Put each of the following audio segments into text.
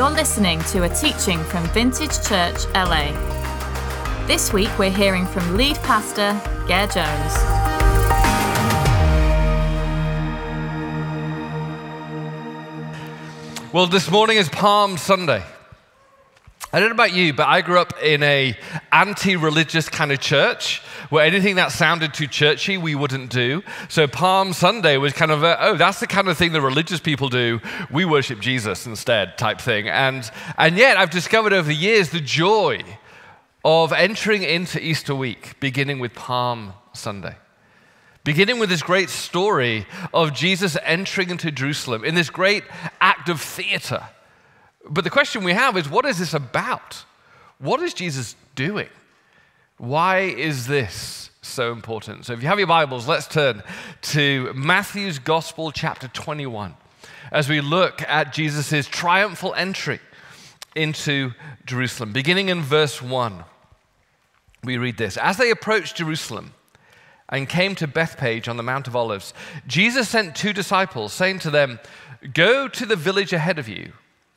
You're listening to a teaching from Vintage Church LA. This week we're hearing from lead pastor Ger Jones. Well, this morning is Palm Sunday. I don't know about you, but I grew up in a anti-religious kind of church where anything that sounded too churchy we wouldn't do. So Palm Sunday was kind of a, oh, that's the kind of thing the religious people do. We worship Jesus instead, type thing. And and yet I've discovered over the years the joy of entering into Easter week, beginning with Palm Sunday. Beginning with this great story of Jesus entering into Jerusalem in this great act of theater but the question we have is what is this about? What is Jesus doing? Why is this so important? So if you have your Bibles, let's turn to Matthew's Gospel, chapter 21, as we look at Jesus' triumphal entry into Jerusalem. Beginning in verse 1, we read this As they approached Jerusalem, and came to Bethphage on the Mount of Olives, Jesus sent two disciples, saying to them, Go to the village ahead of you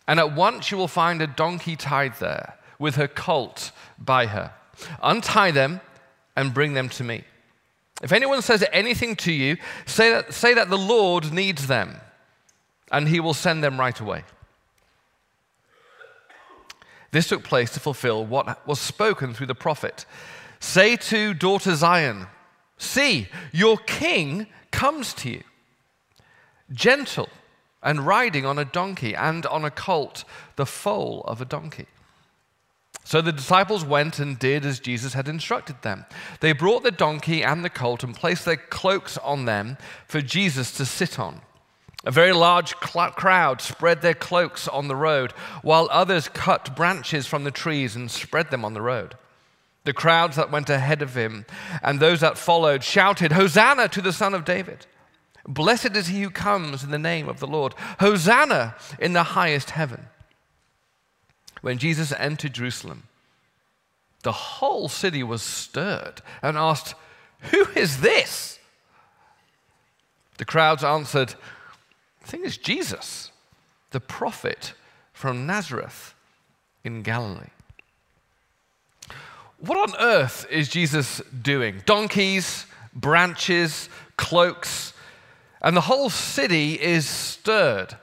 and at once you will find a donkey tied there with her colt by her. Untie them and bring them to me. If anyone says anything to you, say that, say that the Lord needs them, and he will send them right away. This took place to fulfill what was spoken through the prophet. Say to daughter Zion, See, your king comes to you, gentle and riding on a donkey and on a colt, the foal of a donkey. So the disciples went and did as Jesus had instructed them. They brought the donkey and the colt and placed their cloaks on them for Jesus to sit on. A very large crowd spread their cloaks on the road, while others cut branches from the trees and spread them on the road. The crowds that went ahead of him and those that followed shouted, Hosanna to the Son of David! Blessed is he who comes in the name of the Lord. Hosanna in the highest heaven. When Jesus entered Jerusalem, the whole city was stirred and asked, Who is this? The crowds answered, I think it's Jesus, the prophet from Nazareth in Galilee. What on earth is Jesus doing? Donkeys, branches, cloaks, and the whole city is stirred.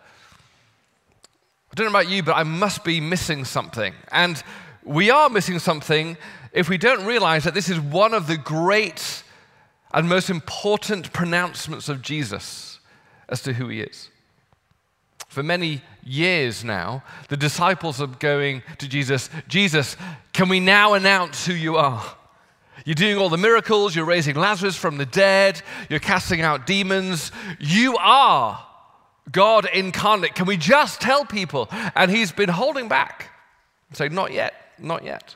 I don't know about you, but I must be missing something. And we are missing something if we don't realize that this is one of the great and most important pronouncements of Jesus as to who he is. For many years now, the disciples are going to Jesus, Jesus, can we now announce who you are? You're doing all the miracles, you're raising Lazarus from the dead, you're casting out demons. You are God incarnate. Can we just tell people? And he's been holding back. Say, not yet, not yet.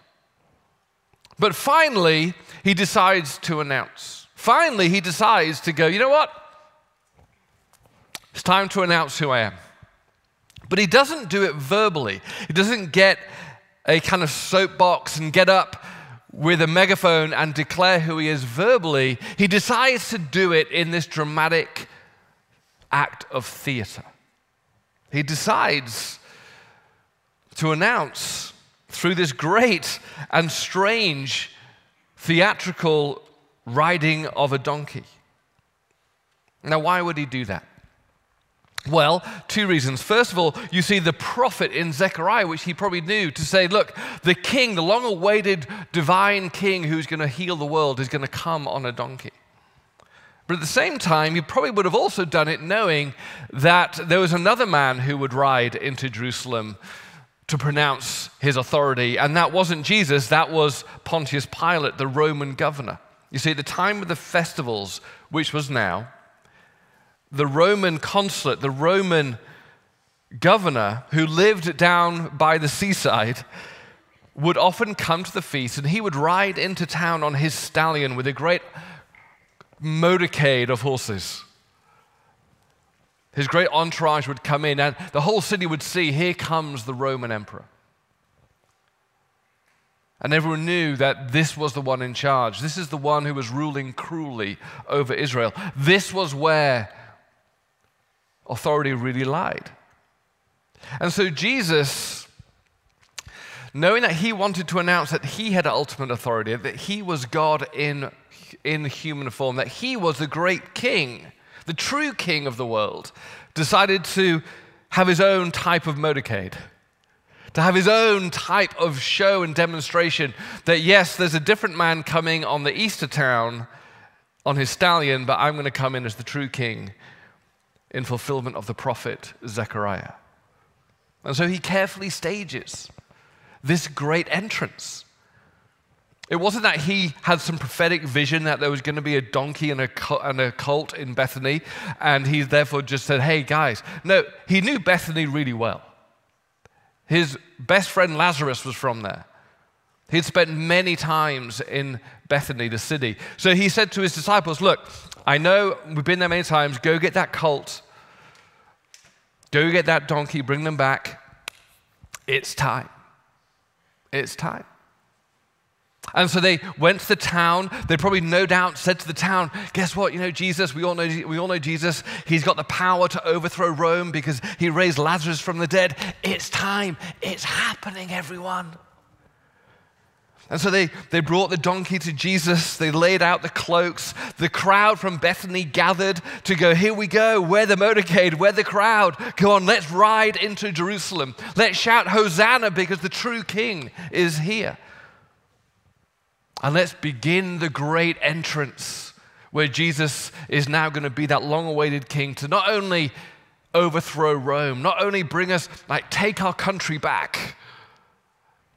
But finally, he decides to announce. Finally, he decides to go, you know what? It's time to announce who I am. But he doesn't do it verbally. He doesn't get a kind of soapbox and get up with a megaphone and declare who he is verbally, he decides to do it in this dramatic act of theater. He decides to announce through this great and strange theatrical riding of a donkey. Now, why would he do that? Well, two reasons. First of all, you see the prophet in Zechariah, which he probably knew, to say, look, the king, the long awaited divine king who's going to heal the world, is going to come on a donkey. But at the same time, he probably would have also done it knowing that there was another man who would ride into Jerusalem to pronounce his authority, and that wasn't Jesus, that was Pontius Pilate, the Roman governor. You see, the time of the festivals, which was now, the Roman consulate, the Roman governor who lived down by the seaside, would often come to the feast and he would ride into town on his stallion with a great motorcade of horses. His great entourage would come in, and the whole city would see, here comes the Roman emperor. And everyone knew that this was the one in charge. This is the one who was ruling cruelly over Israel. This was where authority really lied. And so Jesus knowing that he wanted to announce that he had ultimate authority, that he was God in, in human form, that he was the great king, the true king of the world, decided to have his own type of motorcade, to have his own type of show and demonstration that, yes, there's a different man coming on the Easter town on his stallion, but I'm going to come in as the true king in fulfillment of the prophet Zechariah. And so he carefully stages this great entrance. It wasn't that he had some prophetic vision that there was going to be a donkey and a, and a colt in Bethany, and he therefore just said, Hey, guys. No, he knew Bethany really well. His best friend Lazarus was from there. He'd spent many times in Bethany, the city. So he said to his disciples, Look, I know we've been there many times. Go get that colt. Go get that donkey. Bring them back. It's time. It's time. And so they went to the town. They probably no doubt said to the town, Guess what? You know, Jesus, we all know, we all know Jesus. He's got the power to overthrow Rome because he raised Lazarus from the dead. It's time. It's happening, everyone. And so they, they brought the donkey to Jesus. They laid out the cloaks. The crowd from Bethany gathered to go, Here we go. We're the motorcade. We're the crowd. Go on, let's ride into Jerusalem. Let's shout Hosanna because the true king is here. And let's begin the great entrance where Jesus is now going to be that long awaited king to not only overthrow Rome, not only bring us, like, take our country back,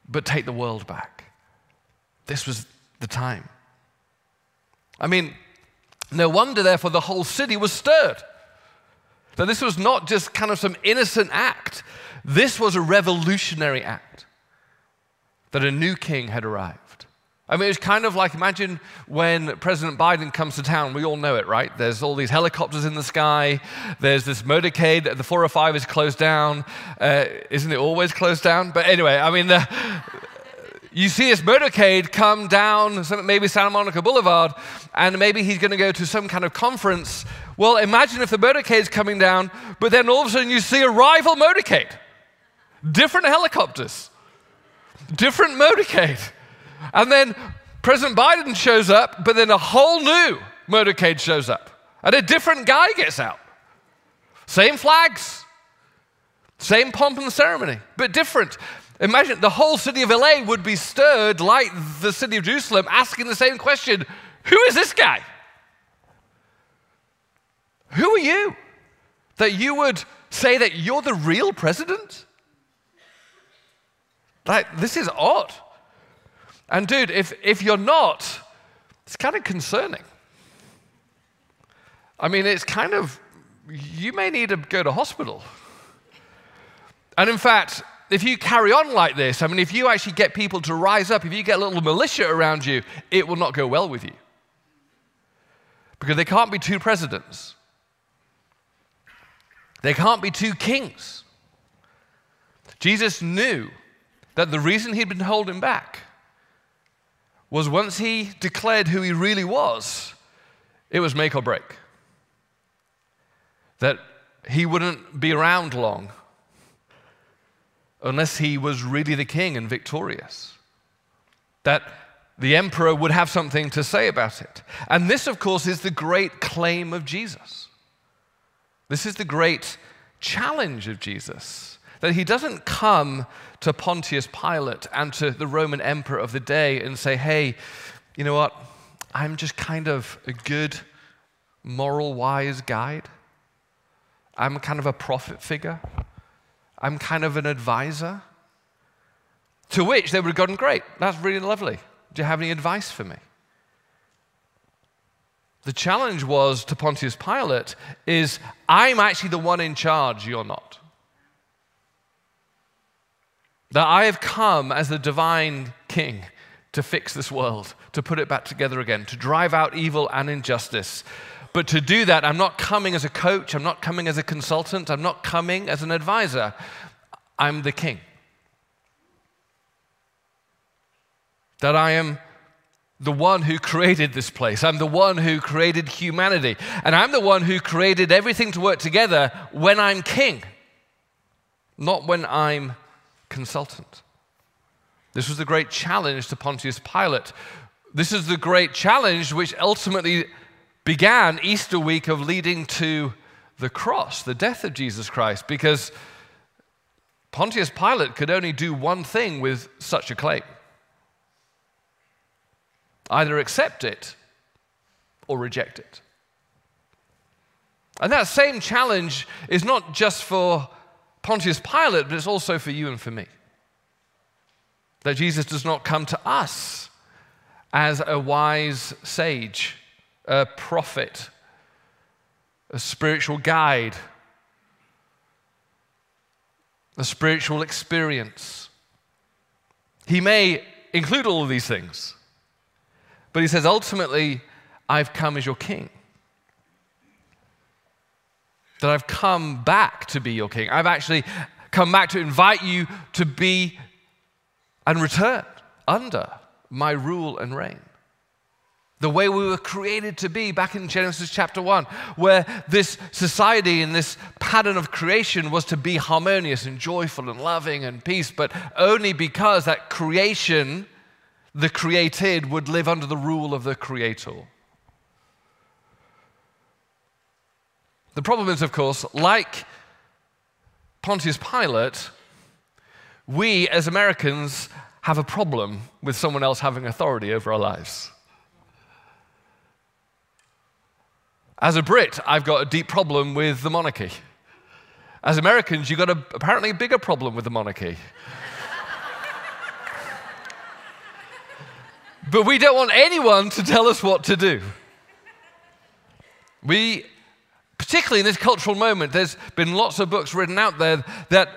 but take the world back. This was the time. I mean, no wonder, therefore, the whole city was stirred. That this was not just kind of some innocent act, this was a revolutionary act. That a new king had arrived. I mean, it's kind of like imagine when President Biden comes to town. We all know it, right? There's all these helicopters in the sky. There's this motorcade. The 405 is closed down. Uh, isn't it always closed down? But anyway, I mean, the, you see this motorcade come down maybe Santa Monica Boulevard, and maybe he's going to go to some kind of conference. Well, imagine if the motorcade's coming down, but then all of a sudden you see a rival motorcade, different helicopters, different motorcade. And then President Biden shows up, but then a whole new motorcade shows up. And a different guy gets out. Same flags, same pomp and ceremony, but different. Imagine the whole city of LA would be stirred like the city of Jerusalem, asking the same question Who is this guy? Who are you? That you would say that you're the real president? Like, this is odd. And dude, if, if you're not, it's kind of concerning. I mean, it's kind of, you may need to go to hospital. And in fact, if you carry on like this, I mean, if you actually get people to rise up, if you get a little militia around you, it will not go well with you. Because there can't be two presidents, there can't be two kings. Jesus knew that the reason he'd been holding back was once he declared who he really was, it was make or break. That he wouldn't be around long unless he was really the king and victorious. That the emperor would have something to say about it. And this, of course, is the great claim of Jesus. This is the great challenge of Jesus that he doesn't come to Pontius Pilate and to the Roman emperor of the day and say, hey, you know what? I'm just kind of a good, moral, wise guide. I'm kind of a prophet figure. I'm kind of an advisor. To which they would have gone, Great, that's really lovely. Do you have any advice for me? The challenge was to Pontius Pilate is I'm actually the one in charge, you're not. That I have come as the divine king to fix this world, to put it back together again, to drive out evil and injustice. But to do that, I'm not coming as a coach, I'm not coming as a consultant, I'm not coming as an advisor. I'm the king. That I am the one who created this place. I'm the one who created humanity. And I'm the one who created everything to work together when I'm king, not when I'm consultant. This was the great challenge to Pontius Pilate. This is the great challenge which ultimately began Easter week of leading to the cross, the death of Jesus Christ, because Pontius Pilate could only do one thing with such a claim either accept it or reject it. And that same challenge is not just for Pontius Pilate, but it's also for you and for me. That Jesus does not come to us as a wise sage, a prophet, a spiritual guide, a spiritual experience. He may include all of these things, but he says, ultimately, I've come as your king. That I've come back to be your king. I've actually come back to invite you to be and return under my rule and reign. The way we were created to be back in Genesis chapter 1, where this society and this pattern of creation was to be harmonious and joyful and loving and peace, but only because that creation, the created, would live under the rule of the creator. The problem is, of course, like Pontius Pilate, we as Americans have a problem with someone else having authority over our lives. As a Brit, I've got a deep problem with the monarchy. As Americans, you've got a, apparently a bigger problem with the monarchy. but we don't want anyone to tell us what to do. We, particularly in this cultural moment, there's been lots of books written out there that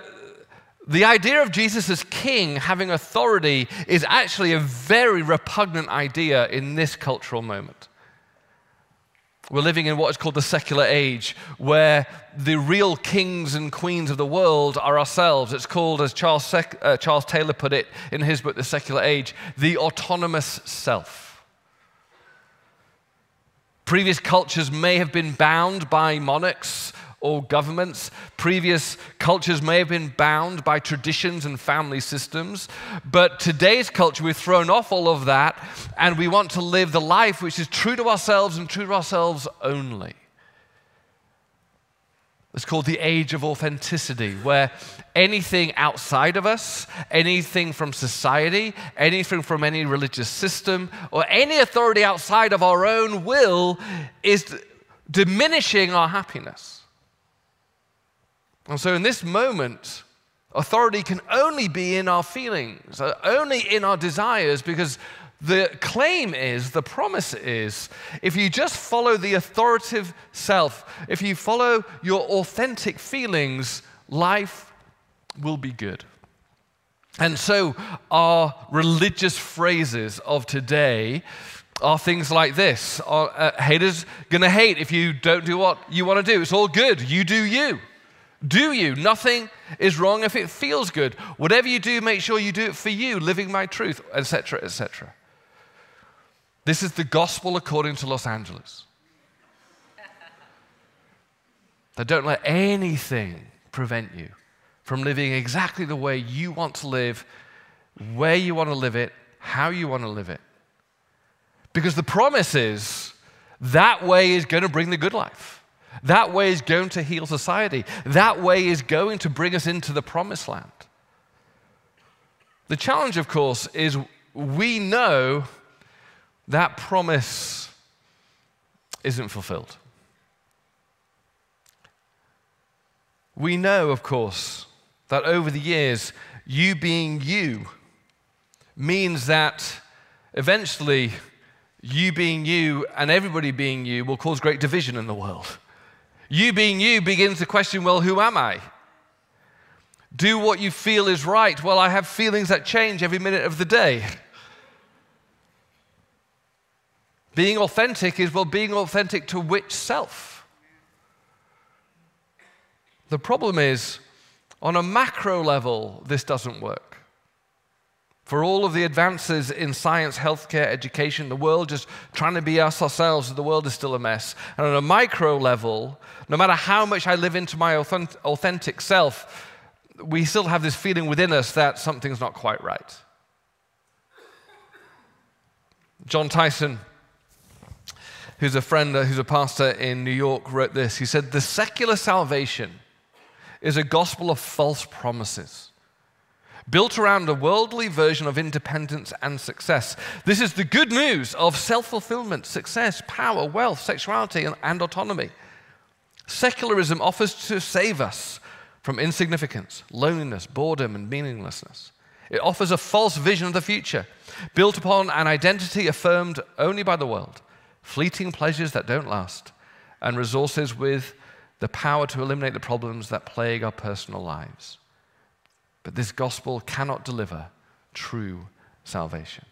the idea of Jesus as king having authority is actually a very repugnant idea in this cultural moment. We're living in what is called the secular age, where the real kings and queens of the world are ourselves. It's called, as Charles, Sec- uh, Charles Taylor put it in his book, The Secular Age, the autonomous self. Previous cultures may have been bound by monarchs or governments. Previous cultures may have been bound by traditions and family systems, but today's culture, we've thrown off all of that and we want to live the life which is true to ourselves and true to ourselves only. It's called the age of authenticity, where anything outside of us, anything from society, anything from any religious system, or any authority outside of our own will is diminishing our happiness. And so, in this moment, authority can only be in our feelings, uh, only in our desires, because the claim is, the promise is, if you just follow the authoritative self, if you follow your authentic feelings, life will be good. And so, our religious phrases of today are things like this are, uh, haters gonna hate if you don't do what you wanna do. It's all good. You do you. Do you? Nothing is wrong if it feels good. Whatever you do, make sure you do it for you, living my truth, etc., etc. This is the gospel according to Los Angeles. that don't let anything prevent you from living exactly the way you want to live, where you want to live it, how you want to live it. Because the promise is that way is going to bring the good life. That way is going to heal society. That way is going to bring us into the promised land. The challenge, of course, is we know that promise isn't fulfilled. We know, of course, that over the years, you being you means that eventually you being you and everybody being you will cause great division in the world. You being you begins to question, well, who am I? Do what you feel is right. Well, I have feelings that change every minute of the day. Being authentic is, well, being authentic to which self? The problem is, on a macro level, this doesn't work. For all of the advances in science, healthcare, education, the world just trying to be us ourselves, the world is still a mess. And on a micro level, no matter how much I live into my authentic self, we still have this feeling within us that something's not quite right. John Tyson, who's a friend, who's a pastor in New York, wrote this. He said, The secular salvation is a gospel of false promises built around a worldly version of independence and success. This is the good news of self fulfillment, success, power, wealth, sexuality, and, and, autonomy. Secularism offers to save us from insignificance, loneliness, boredom, and meaninglessness. It offers a false vision of the future, built upon an identity affirmed only by the world, fleeting pleasures that don't last, and resources with the power to eliminate the problems that plague our personal lives. But this gospel cannot deliver true salvation.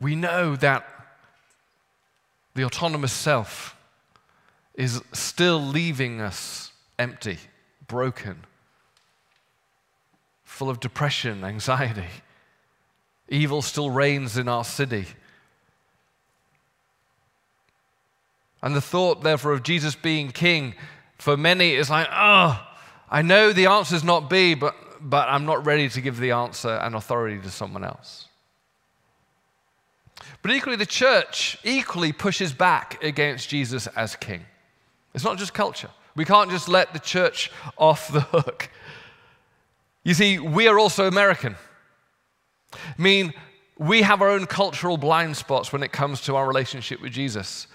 We know that the autonomous self is still leaving us empty, broken, full of depression, anxiety. Evil still reigns in our city. And the thought, therefore, of Jesus being king for many it's like, oh, I know the answer is not B, but, but I'm not ready to give the answer and authority to someone else. But equally, the church equally pushes back against Jesus as king. It's not just culture. We can't just let the church off the hook. You see, we are also American. I mean, we have our own cultural blind spots when it comes to our relationship with Jesus.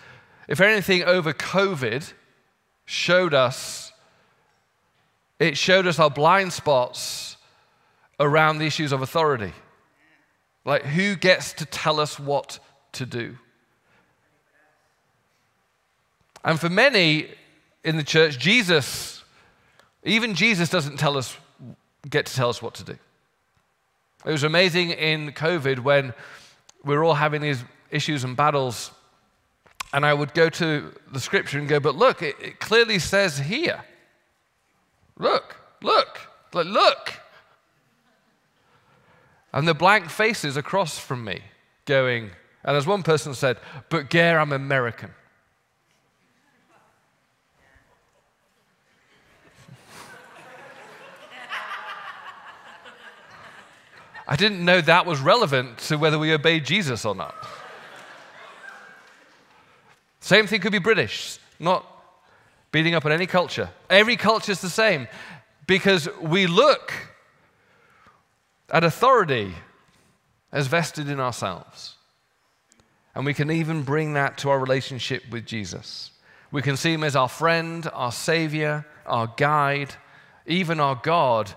If anything, over COVID showed us, it showed us our blind spots around the issues of authority. Like, who gets to tell us what to do? And for many in the church, Jesus, even Jesus doesn't tell us, get to tell us what to do. It was amazing in COVID when we were all having these issues and battles and I would go to the scripture and go, but look, it, it clearly says here. Look, look, look. And the blank faces across from me going, and as one person said, but Ger, I'm American. I didn't know that was relevant to whether we obey Jesus or not. Same thing could be British, not beating up on any culture. Every culture is the same because we look at authority as vested in ourselves. And we can even bring that to our relationship with Jesus. We can see him as our friend, our savior, our guide, even our God.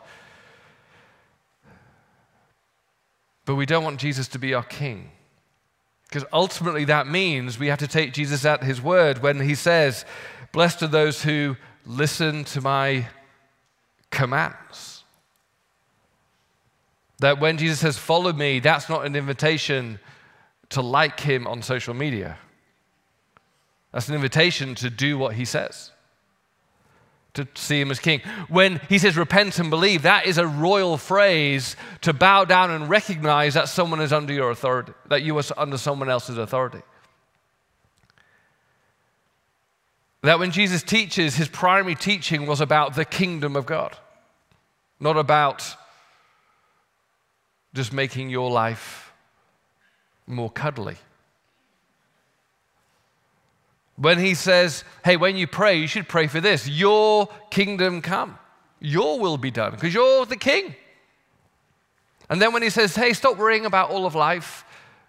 But we don't want Jesus to be our king. Because ultimately, that means we have to take Jesus at his word when he says, Blessed are those who listen to my commands. That when Jesus says, Follow me, that's not an invitation to like him on social media. That's an invitation to do what he says to see him as king. When he says repent and believe, that is a royal phrase to bow down and recognize that someone is under your authority, that you are under someone else's authority. That when Jesus teaches, his primary teaching was about the kingdom of God, not about just making your life more cuddly. When he says, hey, when you pray, you should pray for this. Your kingdom come, your will be done, because you're the king. And then when he says, hey, stop worrying about all of life,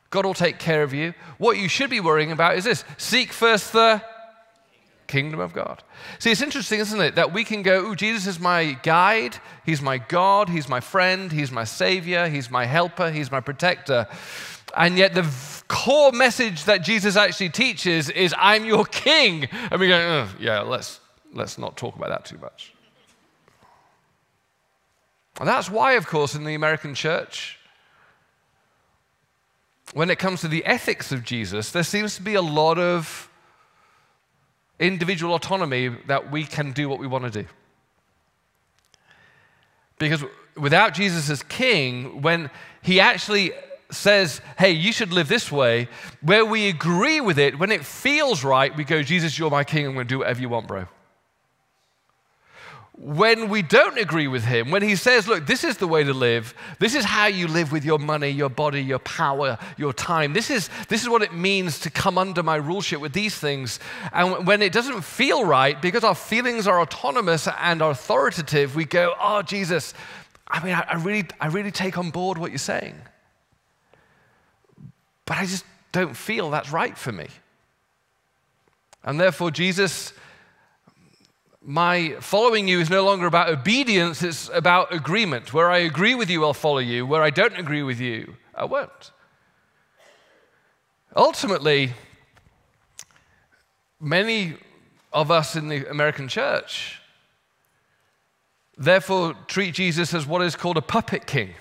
God will take care of you, what you should be worrying about is this. Seek first the kingdom of God. See, it's interesting, isn't it, that we can go, oh, Jesus is my guide, he's my God, he's my friend, he's my savior, he's my helper, he's my protector. And yet, the core message that Jesus actually teaches is, I'm your king. And we go, yeah, let's, let's not talk about that too much. And that's why, of course, in the American church, when it comes to the ethics of Jesus, there seems to be a lot of individual autonomy that we can do what we want to do. Because without Jesus as king, when he actually says, hey, you should live this way, where we agree with it, when it feels right, we go, Jesus, you're my king, I'm going to do whatever you want, bro. when we don't agree with him, when he says, Look, this is the way to live, this is how you live with your money, your body, your power, your time, this is, this is what it means to come under my ruleship with these things. And when it doesn't feel right, because our feelings are autonomous and authoritative, we go, Oh, Jesus, I mean, I, I really, I really take on board what you're saying. But I just don't feel that's right for me. And therefore, Jesus my following you is no longer about obedience, it's about agreement. Where I agree with you, I'll follow you. Where I don't agree with you, I won't. Ultimately, many of us in the American church therefore treat Jesus as what is called a puppet king.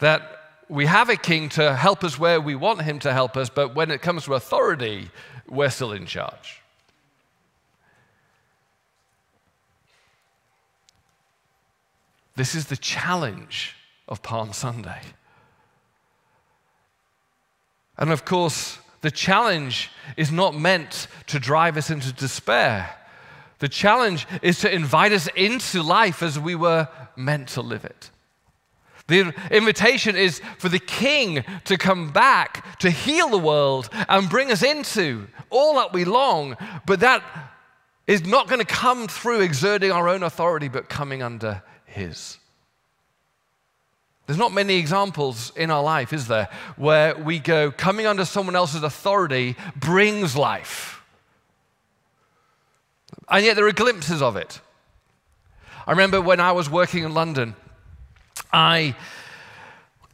That we have a king to help us where we want him to help us, but when it comes to authority, we're still in charge. This is the challenge of Palm Sunday. And of course, the challenge is not meant to drive us into despair. The challenge is to invite us into life as we were meant to live it. The invitation is for the king to come back to heal the world and bring us into all that we long, but that is not going to come through exerting our own authority, but coming under his. There's not many examples in our life, is there, where we go, coming under someone else's authority brings life. And yet there are glimpses of it. I remember when I was working in London, I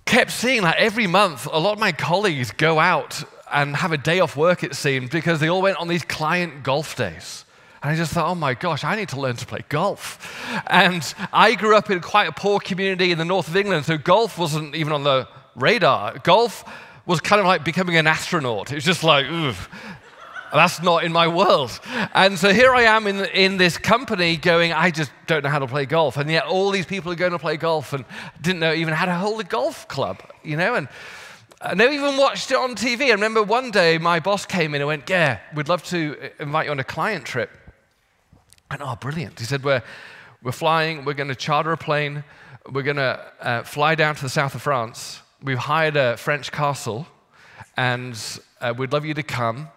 kept seeing that every month a lot of my colleagues go out and have a day off work, it seemed, because they all went on these client golf days. And I just thought, oh my gosh, I need to learn to play golf. And I grew up in quite a poor community in the north of England, so golf wasn't even on the radar. Golf was kind of like becoming an astronaut. It was just like, ooh, that's not in my world. And so here I am in, in this company going, I just don't know how to play golf. And yet all these people are going to play golf and didn't know even how to hold a golf club, you know? And I never even watched it on TV. I remember one day my boss came in and went, Yeah, we'd love to invite you on a client trip. And oh, brilliant. He said, We're, we're flying, we're going to charter a plane, we're going to uh, fly down to the south of France. We've hired a French castle, and uh, we'd love you to come.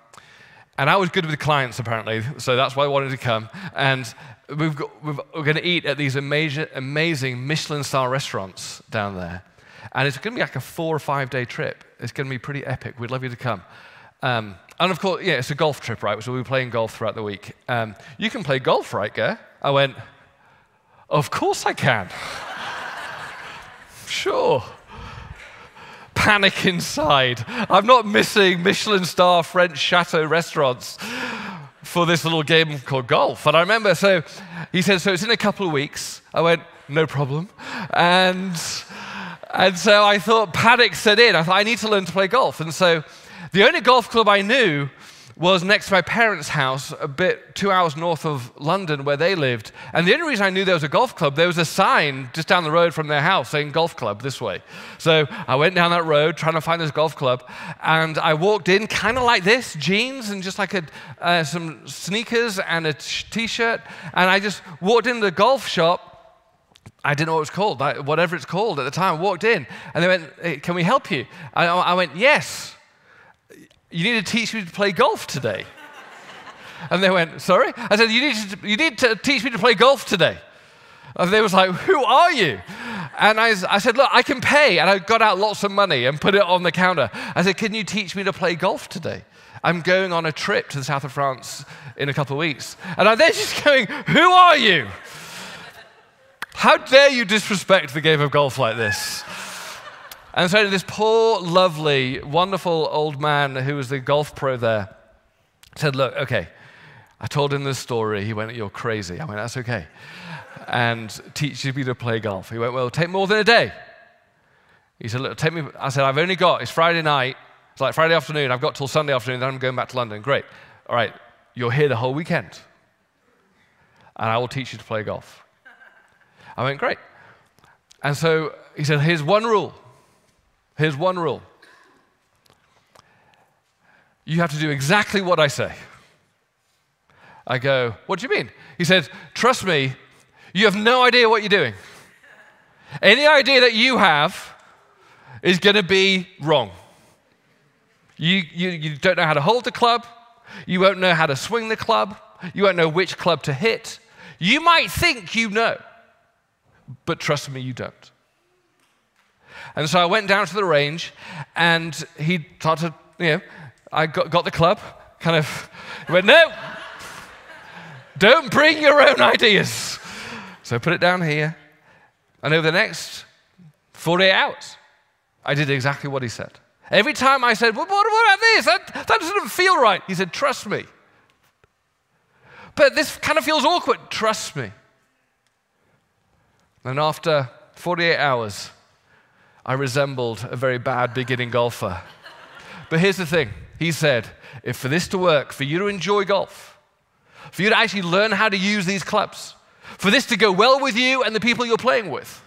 And I was good with clients, apparently, so that's why I wanted to come. And we are going to eat at these amazing, amazing Michelin star restaurants down there. And it's going to be like a four or five day trip. It's going to be pretty epic. We'd love you to come. Um, and of course, yeah, it's a golf trip, right? So we'll be playing golf throughout the week. Um, you can play golf, right, Ger? I went, Of course I can. sure. Panic inside. I'm not missing Michelin star French chateau restaurants for this little game called golf. And I remember, so he said, So it's in a couple of weeks. I went, No problem. And, and so I thought, panic set in. I thought, I need to learn to play golf. And so the only golf club I knew was next to my parents' house, a bit two hours north of London where they lived. And the only reason I knew there was a golf club, there was a sign just down the road from their house saying golf club this way. So I went down that road trying to find this golf club, and I walked in kind of like this jeans and just like a, uh, some sneakers and a t shirt. And I just walked into the golf shop. I didn't know what it was called, whatever it's called at the time. I walked in, and they went, hey, Can we help you? I, I went, Yes. You need to teach me to play golf today. And they went, Sorry? I said, You need to, you need to teach me to play golf today. And they was like, Who are you? And I, I said, Look, I can pay. And I got out lots of money and put it on the counter. I said, Can you teach me to play golf today? I'm going on a trip to the south of France in a couple of weeks. And I'm just going, Who are you? How dare you disrespect the game of golf like this? And so this poor, lovely, wonderful old man who was the golf pro there said, Look, okay, I told him this story. He went, You're crazy. I went, That's okay. And teaches me to play golf. He went, Well, take more than a day. He said, Look, take me. I said, I've only got, it's Friday night. It's like Friday afternoon. I've got till Sunday afternoon. Then I'm going back to London. Great. All right, you're here the whole weekend. And I will teach you to play golf. I went, Great. And so he said, Here's one rule Here's one rule you have to do exactly what I say. I go, What do you mean? He said, Trust me, you have no idea what you're doing. Any idea that you have is going to be wrong. You, you, you don't know how to hold the club. You won't know how to swing the club. You won't know which club to hit. You might think you know, but trust me, you don't. And so I went down to the range and he started, you know, I got, got the club, kind of went, no, don't bring your own ideas. So I put it down here. And over the next 48 hours, I did exactly what he said. Every time I said, well, what, about this? That, that doesn't feel right. He said, trust me. But this kind of feels awkward. Trust me. And after 48 hours, I resembled a very bad beginning golfer. but here's the thing He said, if for this to work, for you to enjoy golf, for you to actually learn how to use these clubs, for this to go well with you and the people you're playing with,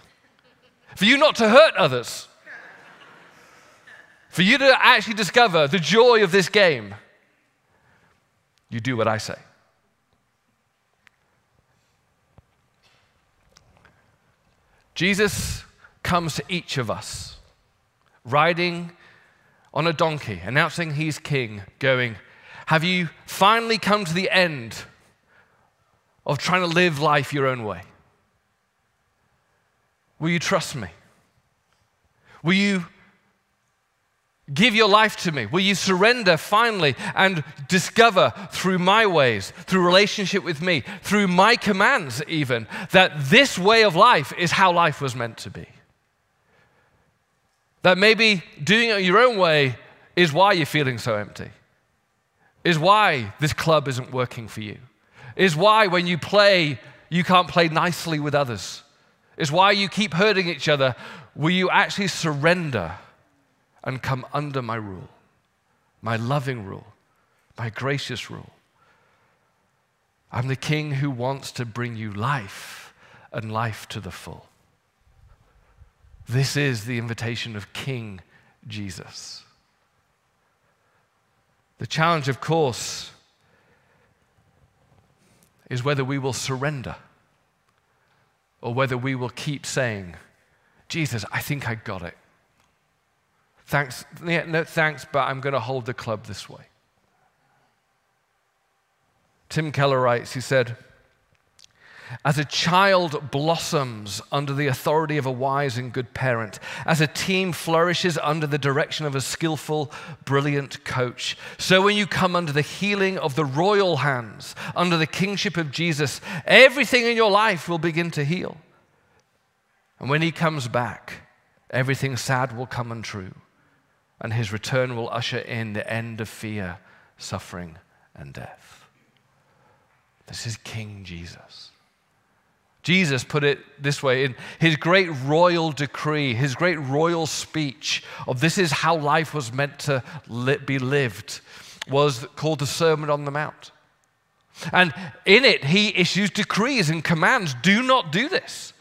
for you not to hurt others, for you to actually discover the joy of this game, you do what I say. Jesus comes to each of us riding on a donkey, announcing he's king, going, Have you finally come to the end of trying to live life your own way? Will you trust me? Will you give your life to me? Will you surrender finally and discover through my ways, through relationship with me, through my commands even, that this way of life is how life was meant to be? That maybe doing it your own way is why you're feeling so empty, is why this club isn't working for you, is why when you play, you can't play nicely with others, is why you keep hurting each other. Will you actually surrender? and come under my rule, my loving rule, my gracious rule. I'm the king who wants to bring you life and life to the full. This is the invitation of King Jesus. The challenge, of course, is whether we will surrender or whether we will keep saying, Jesus, I think I got it. Thanks, yeah, no thanks, but I'm going to hold the club this way. Tim Keller writes, he said, as a child blossoms under the authority of a wise and good parent, as a team flourishes under the direction of a skillful, brilliant coach, so when you come under the healing of the royal hands, under the kingship of Jesus, everything in your life will begin to heal. And when he comes back, everything sad will come untrue and his return will usher in the end of fear, suffering, and death. This is King Jesus. Jesus put it this way in his great royal decree, his great royal speech of this is how life was meant to be lived, was called the Sermon on the Mount. And in it, he issues decrees and commands do not do this.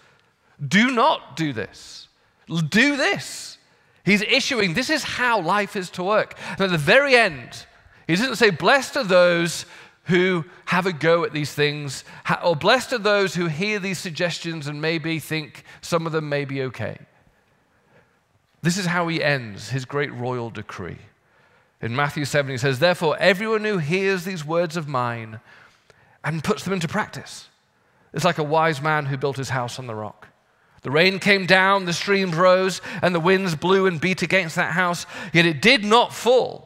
Do not do this. Do this. He's issuing, this is how life is to work. And at the very end, he doesn't say, Blessed are those who have a go at these things, or blessed are those who hear these suggestions and maybe think some of them may be okay. This is how he ends his great royal decree. In Matthew 7, he says, Therefore, everyone who hears these words of mine and puts them into practice is like a wise man who built his house on the rock. The rain came down, the streams rose, and the winds blew and beat against that house, yet it did not fall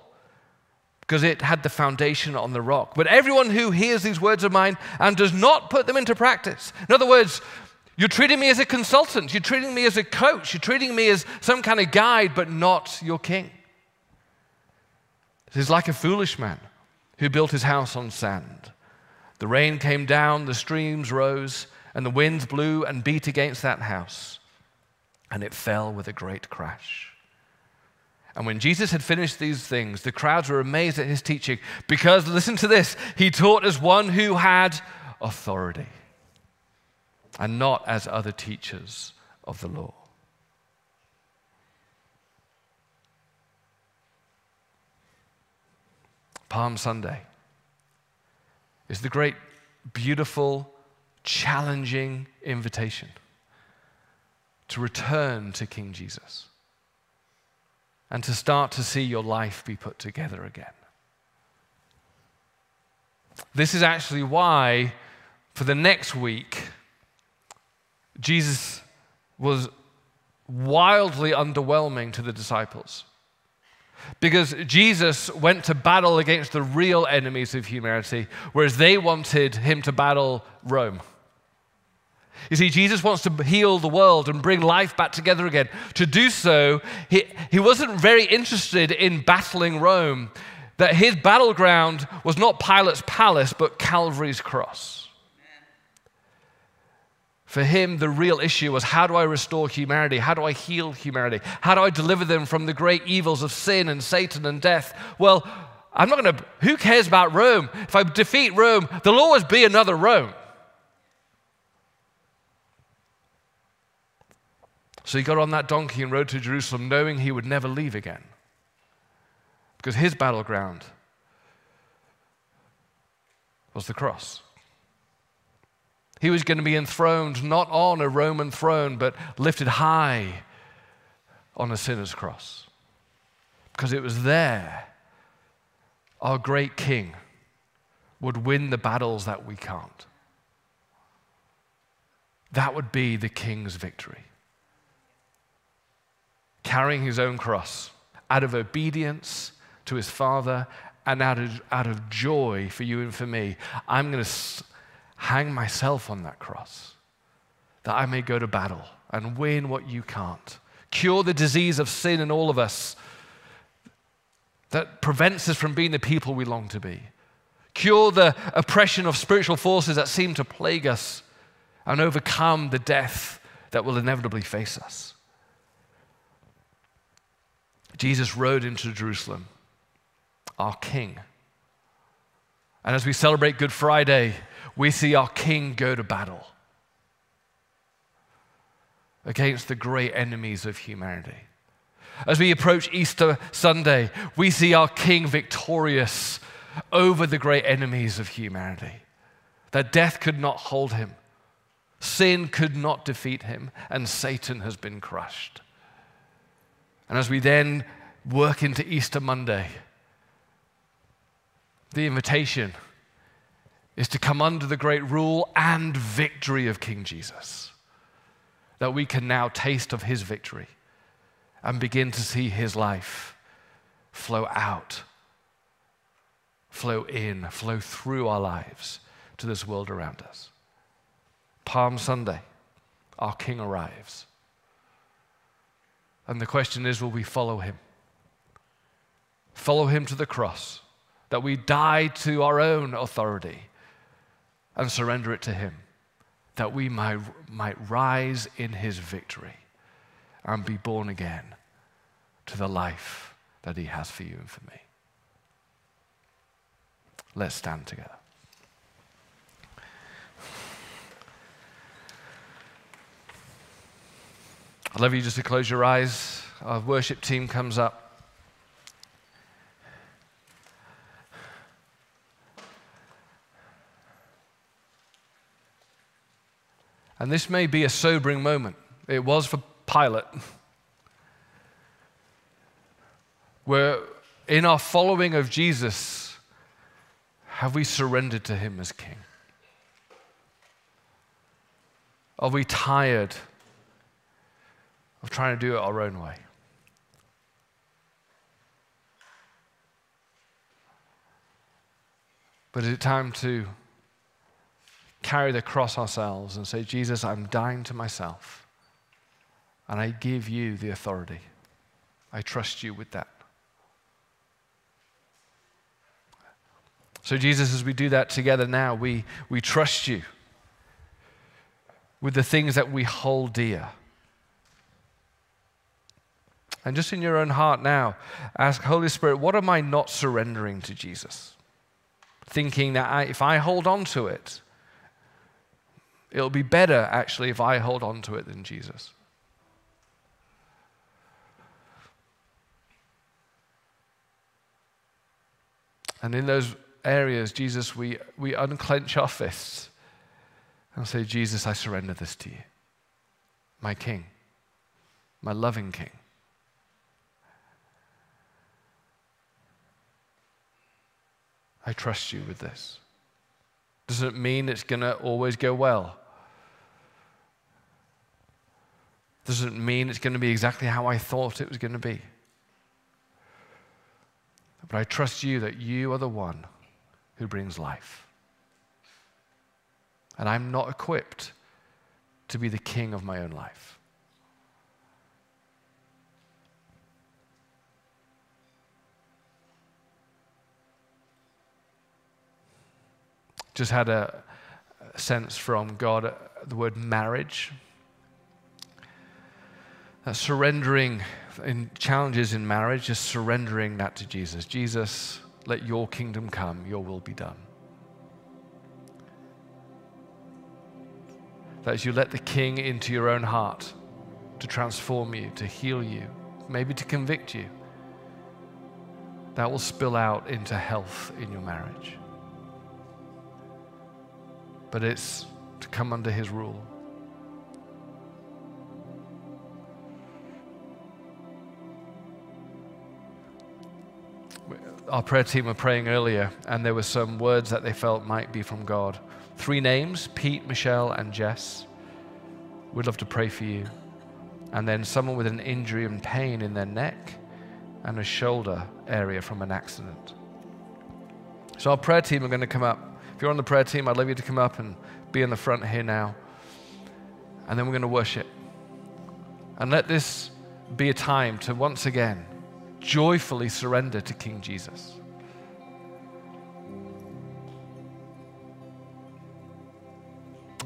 because it had the foundation on the rock. But everyone who hears these words of mine and does not put them into practice, in other words, you're treating me as a consultant, you're treating me as a coach, you're treating me as some kind of guide, but not your king. This is like a foolish man who built his house on sand. The rain came down, the streams rose and the winds blew and beat against that house, and it fell with a great crash. And when Jesus had finished these things, the crowds were amazed at his teaching because, listen to this, he taught as one who had authority and not as other teachers of the law. Palm Sunday is the great, beautiful, challenging invitation to return to King Jesus and to start to see your life be put together again. This is actually why, for the next week, Jesus was wildly underwhelming to the disciples. Because Jesus went to battle against the real enemies of humanity, whereas they wanted him to battle Rome. You see, Jesus wants to heal the world and bring life back together again. To do so, he, he wasn't very interested in battling Rome, that his battleground was not Pilate's palace, but Calvary's cross. For him, the real issue was how do I restore humanity? How do I heal humanity? How do I deliver them from the great evils of sin and Satan and death? Well, I'm not going to, who cares about Rome? If I defeat Rome, there'll always be another Rome. So he got on that donkey and rode to Jerusalem, knowing he would never leave again. Because his battleground was the cross. He was going to be enthroned not on a Roman throne, but lifted high on a sinner's cross. Because it was there our great king would win the battles that we can't. That would be the king's victory. Carrying his own cross out of obedience to his father and out of, out of joy for you and for me, I'm going to hang myself on that cross that I may go to battle and win what you can't. Cure the disease of sin in all of us that prevents us from being the people we long to be. Cure the oppression of spiritual forces that seem to plague us and overcome the death that will inevitably face us. Jesus rode into Jerusalem, our King. And as we celebrate Good Friday, we see our King go to battle against the great enemies of humanity. As we approach Easter Sunday, we see our King victorious over the great enemies of humanity. That death could not hold him, sin could not defeat him, and Satan has been crushed. And as we then work into Easter Monday, the invitation is to come under the great rule and victory of King Jesus. That we can now taste of his victory and begin to see his life flow out, flow in, flow through our lives to this world around us. Palm Sunday, our King arrives. And the question is will we follow him? Follow him to the cross, that we die to our own authority and surrender it to Him, that we might, might rise in His victory and be born again to the life that He has for you and for me. Let's stand together. I'd love you just to close your eyes. Our worship team comes up. And this may be a sobering moment. It was for Pilate. Where in our following of Jesus, have we surrendered to him as king? Are we tired of trying to do it our own way? But is it time to carry the cross ourselves and say, Jesus, I'm dying to myself, and I give you the authority. I trust you with that. So, Jesus, as we do that together now, we, we trust you with the things that we hold dear. And just in your own heart now, ask, Holy Spirit, what am I not surrendering to Jesus? Thinking that I, if I hold on to it, It'll be better, actually, if I hold on to it than Jesus. And in those areas, Jesus, we, we unclench our fists and say, Jesus, I surrender this to you, my King, my loving King. I trust you with this. Doesn't mean it's going to always go well. Doesn't mean it's going to be exactly how I thought it was going to be. But I trust you that you are the one who brings life. And I'm not equipped to be the king of my own life. Just had a sense from God, uh, the word marriage. That surrendering in challenges in marriage, just surrendering that to Jesus. Jesus, let your kingdom come, your will be done. That as you let the king into your own heart to transform you, to heal you, maybe to convict you, that will spill out into health in your marriage. But it's to come under his rule. our prayer team were praying earlier, and there were some words that they felt might be from God. Three names Pete, Michelle, and Jess. We'd love to pray for you. And then someone with an injury and pain in their neck and a shoulder area from an accident. So, our prayer team are going to come up. If you're on the prayer team, I'd love you to come up and be in the front here now. And then we're going to worship. And let this be a time to once again joyfully surrender to King Jesus.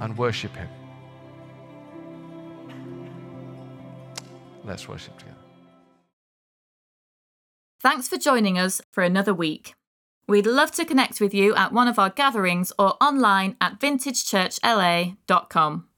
And worship Him. Let's worship together. Thanks for joining us for another week. We'd love to connect with you at one of our gatherings or online at vintagechurchla.com.